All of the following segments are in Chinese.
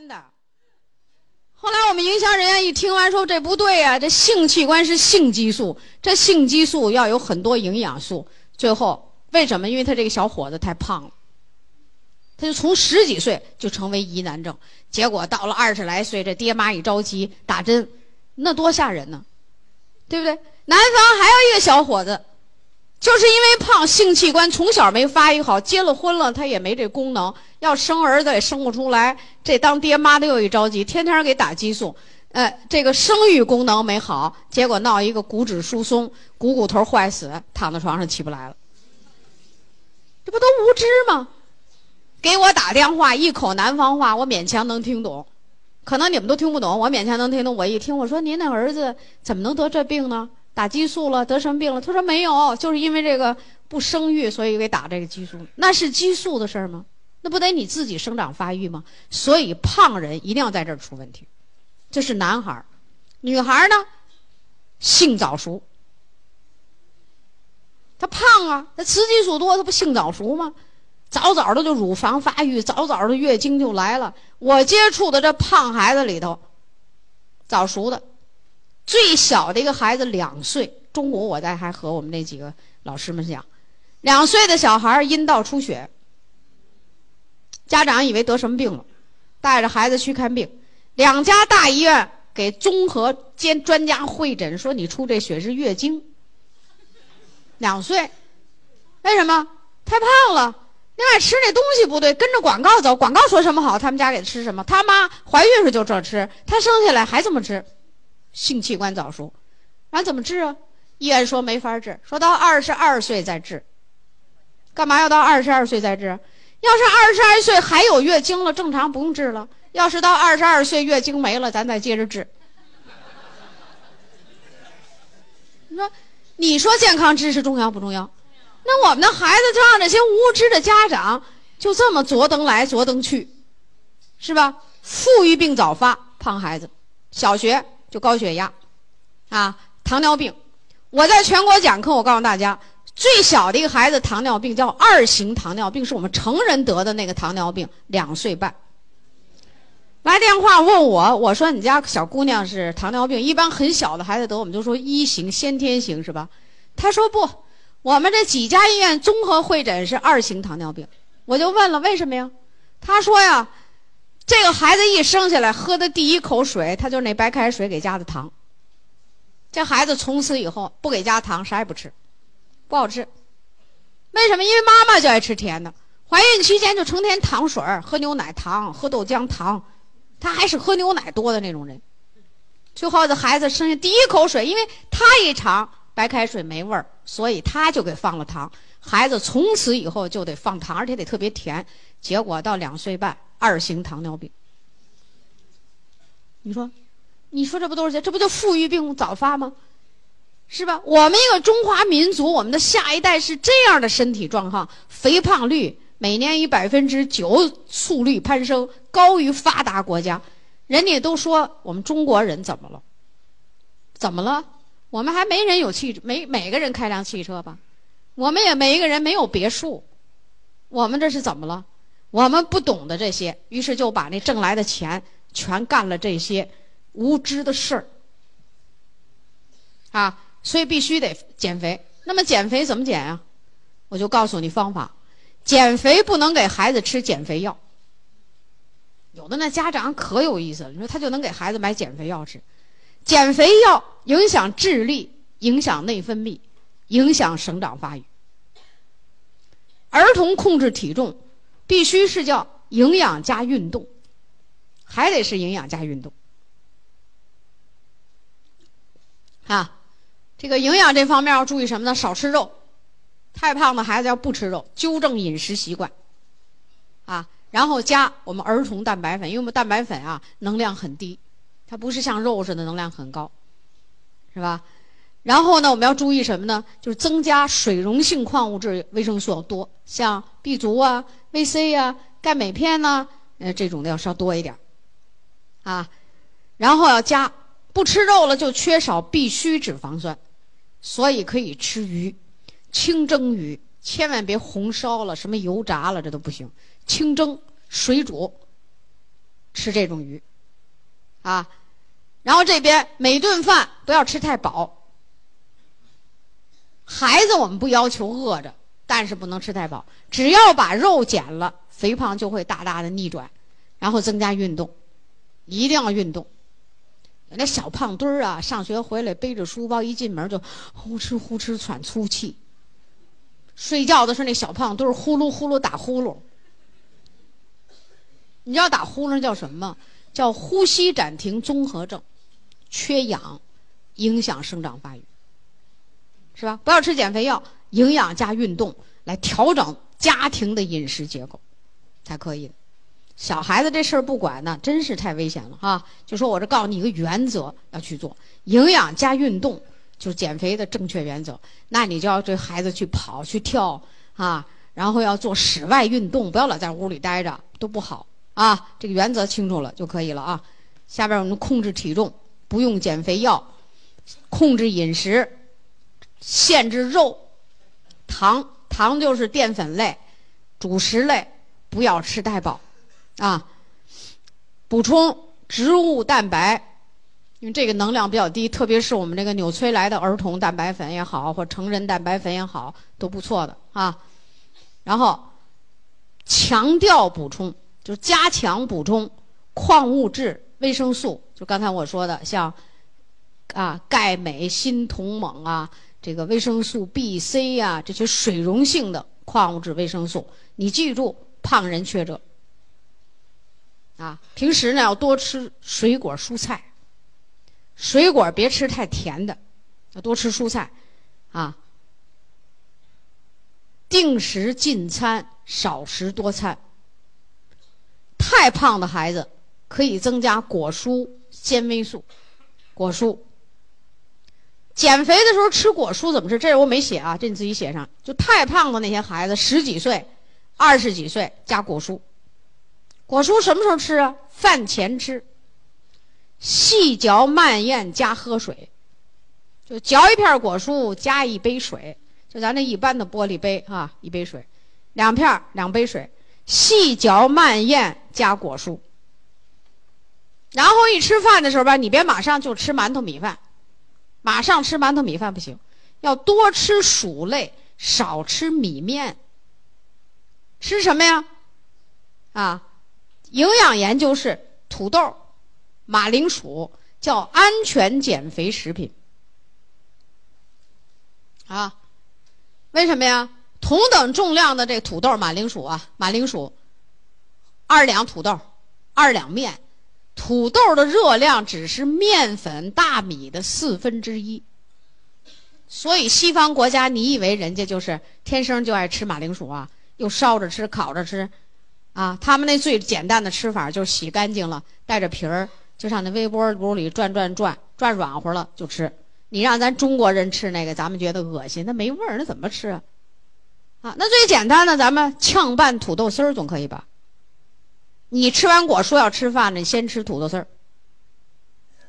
真的。后来我们营销人员一听完说这不对呀，这性器官是性激素，这性激素要有很多营养素。最后为什么？因为他这个小伙子太胖了，他就从十几岁就成为疑难症，结果到了二十来岁，这爹妈一着急打针，那多吓人呢，对不对？南方还有一个小伙子。就是因为胖，性器官从小没发育好，结了婚了他也没这功能，要生儿子也生不出来。这当爹妈的又一着急，天天给打激素，呃，这个生育功能没好，结果闹一个骨质疏松，股骨头坏死，躺在床上起不来了。这不都无知吗？给我打电话，一口南方话，我勉强能听懂，可能你们都听不懂，我勉强能听懂。我一听，我说您那儿子怎么能得这病呢？打激素了，得什么病了？他说没有，就是因为这个不生育，所以给打这个激素。那是激素的事儿吗？那不得你自己生长发育吗？所以胖人一定要在这儿出问题。这是男孩儿，女孩儿呢，性早熟。他胖啊，他雌激素多，他不性早熟吗？早早的就乳房发育，早早的月经就来了。我接触的这胖孩子里头，早熟的。最小的一个孩子两岁，中午我在还和我们那几个老师们讲，两岁的小孩阴道出血，家长以为得什么病了，带着孩子去看病，两家大医院给综合兼专家会诊说你出这血是月经。两岁，为什么？太胖了，另外吃那东西不对，跟着广告走，广告说什么好，他们家给吃什么，他妈怀孕时就这吃，他生下来还这么吃。性器官早熟，俺怎么治啊？医院说没法治，说到二十二岁再治。干嘛要到二十二岁再治？要是二十二岁还有月经了，正常不用治了。要是到二十二岁月经没了，咱再接着治。你说，你说健康知识重要不重要？那我们的孩子就让这些无知的家长就这么左等来左等去，是吧？富裕病早发，胖孩子，小学。就高血压，啊，糖尿病。我在全国讲课，我告诉大家，最小的一个孩子糖尿病叫二型糖尿病，是我们成人得的那个糖尿病，两岁半。来电话问我，我说你家小姑娘是糖尿病，一般很小的孩子得，我们就说一型先天型是吧？他说不，我们这几家医院综合会诊是二型糖尿病。我就问了为什么呀？他说呀。这个孩子一生下来喝的第一口水，他就是那白开水给加的糖。这孩子从此以后不给加糖，啥也不吃，不好吃。为什么？因为妈妈就爱吃甜的，怀孕期间就成天糖水喝牛奶糖，喝豆浆糖，他还是喝牛奶多的那种人。最后这孩子生下第一口水，因为他一尝白开水没味儿，所以他就给放了糖。孩子从此以后就得放糖，而且得特别甜。结果到两岁半。二型糖尿病，你说，你说这不都是这？这不就富裕病早发吗？是吧？我们一个中华民族，我们的下一代是这样的身体状况，肥胖率每年以百分之九速率攀升，高于发达国家。人家都说我们中国人怎么了？怎么了？我们还没人有汽，没每个人开辆汽车吧？我们也没一个人没有别墅，我们这是怎么了？我们不懂得这些，于是就把那挣来的钱全干了这些无知的事儿，啊，所以必须得减肥。那么减肥怎么减啊？我就告诉你方法：减肥不能给孩子吃减肥药。有的那家长可有意思了，你说他就能给孩子买减肥药吃，减肥药影响智力，影响内分泌，影响生长发育。儿童控制体重。必须是叫营养加运动，还得是营养加运动。啊，这个营养这方面要注意什么呢？少吃肉，太胖的孩子要不吃肉，纠正饮食习惯。啊，然后加我们儿童蛋白粉，因为我们蛋白粉啊能量很低，它不是像肉似的能量很高，是吧？然后呢，我们要注意什么呢？就是增加水溶性矿物质、维生素要多，像 B 族啊、VC 呀、钙镁片呐，呃，这种的要稍多一点啊。然后要加，不吃肉了就缺少必需脂肪酸，所以可以吃鱼，清蒸鱼，千万别红烧了，什么油炸了，这都不行。清蒸、水煮，吃这种鱼，啊，然后这边每顿饭不要吃太饱。孩子我们不要求饿着，但是不能吃太饱。只要把肉减了，肥胖就会大大的逆转。然后增加运动，一定要运动。那小胖墩儿啊，上学回来背着书包，一进门就呼哧呼哧喘粗气。睡觉的时候，那小胖墩儿呼噜呼噜打呼噜。你知道打呼噜叫什么？叫呼吸暂停综合症，缺氧，影响生长发育，是吧？不要吃减肥药，营养加运动来调整家庭的饮食结构，才可以。小孩子这事儿不管呢，真是太危险了哈！就说我这告诉你一个原则要去做，营养加运动就是减肥的正确原则。那你就要这孩子去跑去跳啊，然后要做室外运动，不要老在屋里待着，都不好啊。这个原则清楚了就可以了啊。下边我们控制体重，不用减肥药，控制饮食，限制肉、糖，糖就是淀粉类、主食类，不要吃太饱。啊，补充植物蛋白，因为这个能量比较低，特别是我们这个纽崔莱的儿童蛋白粉也好，或成人蛋白粉也好，都不错的啊。然后强调补充，就是加强补充矿物质、维生素，就刚才我说的，像啊钙、镁、锌、铜、锰啊，这个维生素 B、C 呀，这些水溶性的矿物质、维生素，你记住，胖人缺这。啊，平时呢要多吃水果蔬菜，水果别吃太甜的，要多吃蔬菜，啊，定时进餐，少食多餐。太胖的孩子可以增加果蔬纤维素，果蔬。减肥的时候吃果蔬怎么吃？这我没写啊，这你自己写上。就太胖的那些孩子，十几岁、二十几岁加果蔬。果蔬什么时候吃啊？饭前吃，细嚼慢咽加喝水，就嚼一片果蔬加一杯水，就咱那一般的玻璃杯啊，一杯水，两片两杯水，细嚼慢咽加果蔬。然后一吃饭的时候吧，你别马上就吃馒头米饭，马上吃馒头米饭不行，要多吃薯类，少吃米面。吃什么呀？啊？营养研究是土豆、马铃薯叫安全减肥食品啊？为什么呀？同等重量的这土豆、马铃薯啊，马铃薯二两土豆，二两面，土豆的热量只是面粉、大米的四分之一。所以西方国家，你以为人家就是天生就爱吃马铃薯啊？又烧着吃，烤着吃。啊，他们那最简单的吃法就是洗干净了，带着皮儿，就上那微波炉里转转转，转软和了就吃。你让咱中国人吃那个，咱们觉得恶心，那没味儿，那怎么吃啊？啊，那最简单的，咱们炝拌土豆丝儿总可以吧？你吃完果蔬要吃饭呢，先吃土豆丝儿，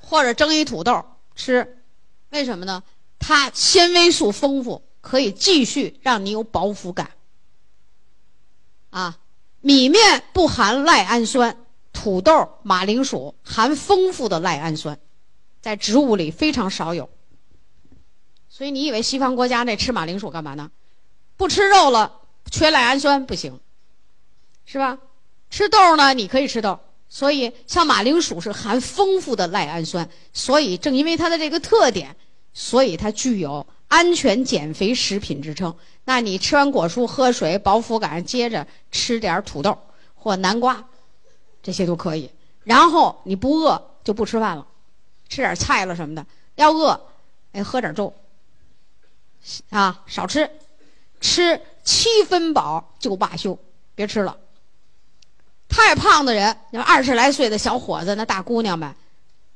或者蒸一土豆吃，为什么呢？它纤维素丰富，可以继续让你有饱腹感。啊。米面不含赖氨酸，土豆、马铃薯含丰富的赖氨酸，在植物里非常少有。所以你以为西方国家那吃马铃薯干嘛呢？不吃肉了，缺赖氨酸不行，是吧？吃豆呢，你可以吃豆。所以像马铃薯是含丰富的赖氨酸，所以正因为它的这个特点，所以它具有。安全减肥食品之称，那你吃完果蔬喝水饱腹感，接着吃点土豆或南瓜，这些都可以。然后你不饿就不吃饭了，吃点菜了什么的。要饿，哎，喝点粥，啊，少吃，吃七分饱就罢休，别吃了。太胖的人，你说二十来岁的小伙子，那大姑娘们，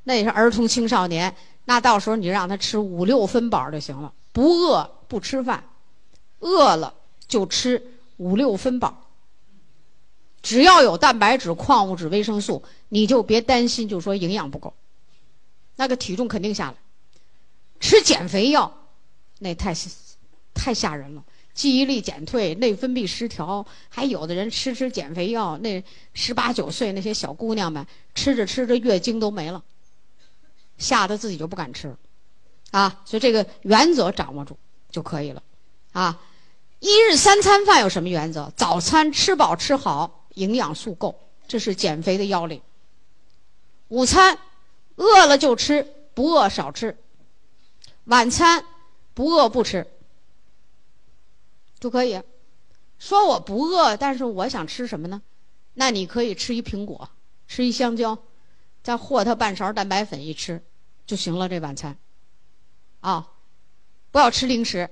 那也是儿童青少年，那到时候你让他吃五六分饱就行了。不饿不吃饭，饿了就吃五六分饱。只要有蛋白质、矿物质、维生素，你就别担心，就说营养不够，那个体重肯定下来。吃减肥药，那太太吓人了。记忆力减退、内分泌失调，还有的人吃吃减肥药。那十八九岁那些小姑娘们，吃着吃着月经都没了，吓得自己就不敢吃，啊！所以这个原则掌握住就可以了，啊！一日三餐饭有什么原则？早餐吃饱吃好，营养素够，这是减肥的要领。午餐饿了就吃，不饿少吃。晚餐不饿不吃。就可以，说我不饿，但是我想吃什么呢？那你可以吃一苹果，吃一香蕉，再和它半勺蛋白粉一吃，就行了。这晚餐，啊，不要吃零食。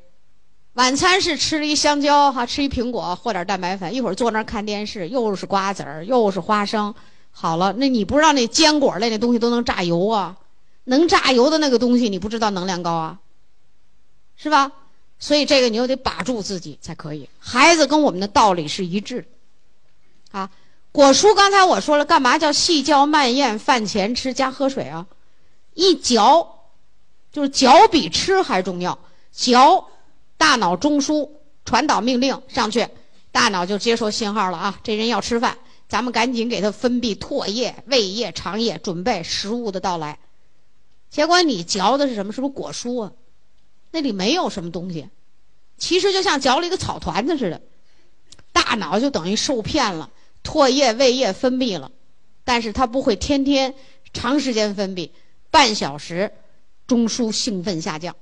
晚餐是吃了一香蕉，哈，吃一苹果，和点蛋白粉，一会儿坐那儿看电视，又是瓜子儿，又是花生。好了，那你不知道那坚果类那东西都能榨油啊？能榨油的那个东西，你不知道能量高啊？是吧？所以这个你又得把住自己才可以。孩子跟我们的道理是一致的，啊，果蔬刚才我说了，干嘛叫细嚼慢咽，饭前吃加喝水啊？一嚼，就是嚼比吃还重要。嚼，大脑中枢传导命令上去，大脑就接收信号了啊，这人要吃饭，咱们赶紧给他分泌唾液、胃液、肠液，准备食物的到来。结果你嚼的是什么？是不是果蔬啊？那里没有什么东西，其实就像嚼了一个草团子似的，大脑就等于受骗了，唾液、胃液分泌了，但是它不会天天长时间分泌，半小时，中枢兴奋下降，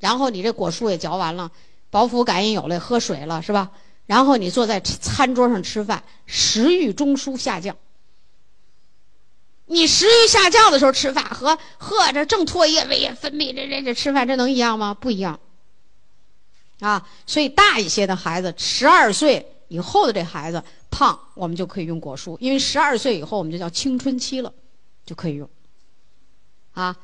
然后你这果蔬也嚼完了，饱腹感也有了，喝水了是吧？然后你坐在餐桌上吃饭，食欲中枢下降。你食欲下降的时候吃饭和喝着正唾液、胃液分泌这这这吃饭，这能一样吗？不一样。啊，所以大一些的孩子，十二岁以后的这孩子胖，我们就可以用果蔬，因为十二岁以后我们就叫青春期了，就可以用。啊，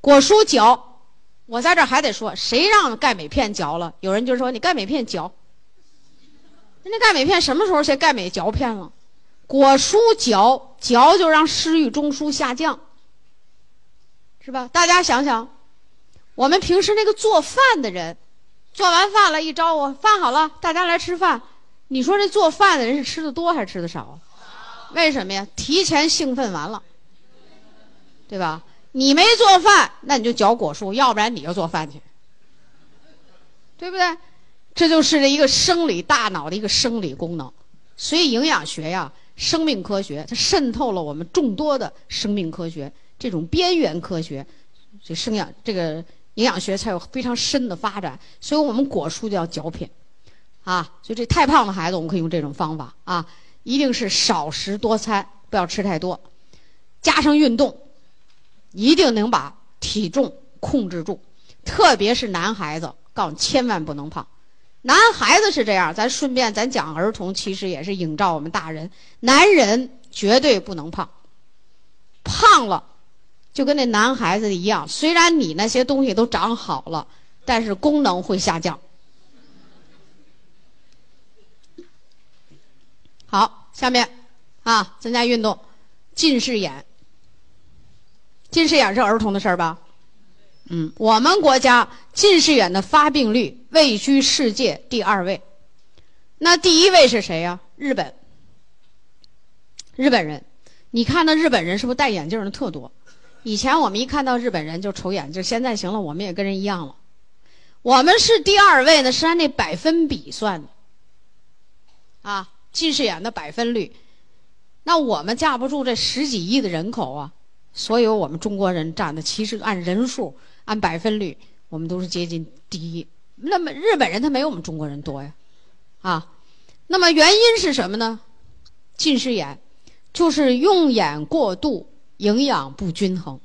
果蔬嚼，我在这还得说，谁让钙镁片嚼了？有人就说你钙镁片嚼，那钙镁片什么时候写钙镁嚼片了？果蔬嚼嚼就让食欲中枢下降，是吧？大家想想，我们平时那个做饭的人，做完饭了，一招呼饭好了，大家来吃饭。你说这做饭的人是吃的多还是吃的少？为什么呀？提前兴奋完了，对吧？你没做饭，那你就嚼果蔬，要不然你就做饭去，对不对？这就是这一个生理大脑的一个生理功能。所以营养学呀。生命科学，它渗透了我们众多的生命科学这种边缘科学，这生养这个营养学才有非常深的发展。所以我们果蔬叫嚼片，啊，所以这太胖的孩子我们可以用这种方法啊，一定是少食多餐，不要吃太多，加上运动，一定能把体重控制住，特别是男孩子，告诉你千万不能胖。男孩子是这样，咱顺便咱讲儿童，其实也是映照我们大人。男人绝对不能胖，胖了就跟那男孩子一样，虽然你那些东西都长好了，但是功能会下降。好，下面啊，增加运动，近视眼。近视眼是儿童的事儿吧？嗯，我们国家近视眼的发病率位居世界第二位，那第一位是谁呀？日本。日本人，你看那日本人是不是戴眼镜的特多？以前我们一看到日本人就瞅眼镜，现在行了，我们也跟人一样了。我们是第二位呢，是按那百分比算的，啊，近视眼的百分率。那我们架不住这十几亿的人口啊，所以我们中国人占的其实按人数。按百分率，我们都是接近第一。那么日本人他没有我们中国人多呀，啊，那么原因是什么呢？近视眼，就是用眼过度，营养不均衡。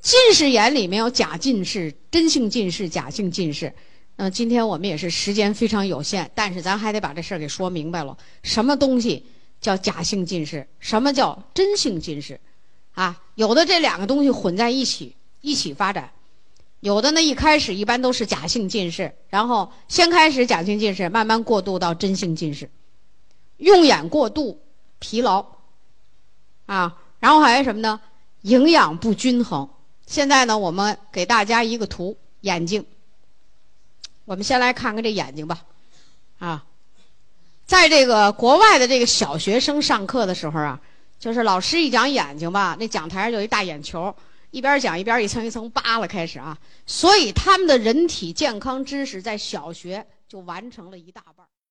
近视眼里面有假近视、真性近视、假性近视。那么今天我们也是时间非常有限，但是咱还得把这事儿给说明白了。什么东西叫假性近视？什么叫真性近视？啊，有的这两个东西混在一起。一起发展，有的呢一开始一般都是假性近视，然后先开始假性近视，慢慢过渡到真性近视，用眼过度，疲劳，啊，然后还有什么呢？营养不均衡。现在呢，我们给大家一个图，眼睛，我们先来看看这眼睛吧，啊，在这个国外的这个小学生上课的时候啊，就是老师一讲眼睛吧，那讲台上有一大眼球，一边讲一边一层一层扒了开始啊，所以他们的人体健康知识在小学就完成了一大半。